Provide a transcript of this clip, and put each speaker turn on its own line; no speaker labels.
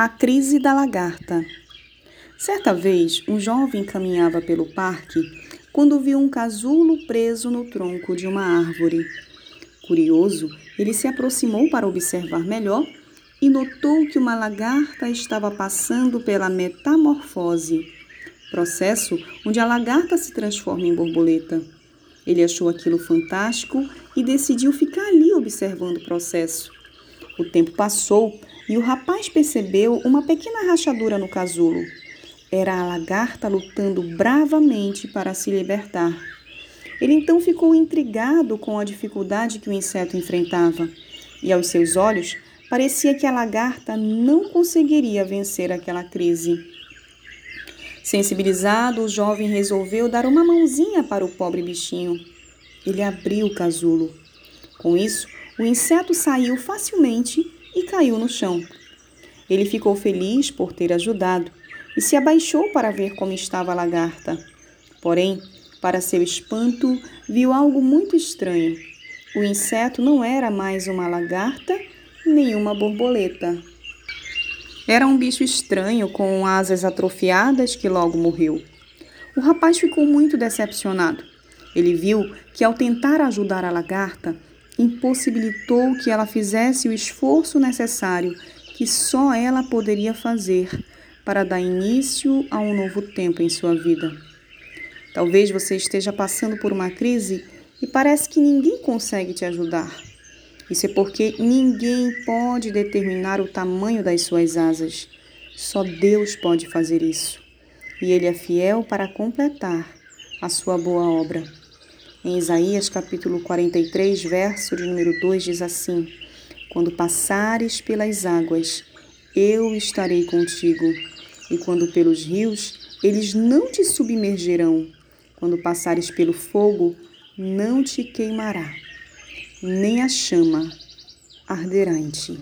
A crise da lagarta. Certa vez, um jovem caminhava pelo parque quando viu um casulo preso no tronco de uma árvore. Curioso, ele se aproximou para observar melhor e notou que uma lagarta estava passando pela metamorfose, processo onde a lagarta se transforma em borboleta. Ele achou aquilo fantástico e decidiu ficar ali observando o processo. O tempo passou e o rapaz percebeu uma pequena rachadura no casulo. Era a lagarta lutando bravamente para se libertar. Ele então ficou intrigado com a dificuldade que o inseto enfrentava, e aos seus olhos parecia que a lagarta não conseguiria vencer aquela crise. Sensibilizado, o jovem resolveu dar uma mãozinha para o pobre bichinho. Ele abriu o casulo. Com isso, o inseto saiu facilmente e caiu no chão. Ele ficou feliz por ter ajudado e se abaixou para ver como estava a lagarta. Porém, para seu espanto, viu algo muito estranho. O inseto não era mais uma lagarta nem uma borboleta. Era um bicho estranho com asas atrofiadas que logo morreu. O rapaz ficou muito decepcionado. Ele viu que, ao tentar ajudar a lagarta, impossibilitou que ela fizesse o esforço necessário que só ela poderia fazer para dar início a um novo tempo em sua vida. Talvez você esteja passando por uma crise e parece que ninguém consegue te ajudar. Isso é porque ninguém pode determinar o tamanho das suas asas. Só Deus pode fazer isso. E Ele é fiel para completar a sua boa obra. Em Isaías capítulo 43, verso de número 2 diz assim: Quando passares pelas águas, eu estarei contigo, e quando pelos rios, eles não te submergerão. Quando passares pelo fogo, não te queimará, nem a chama arderá em ti.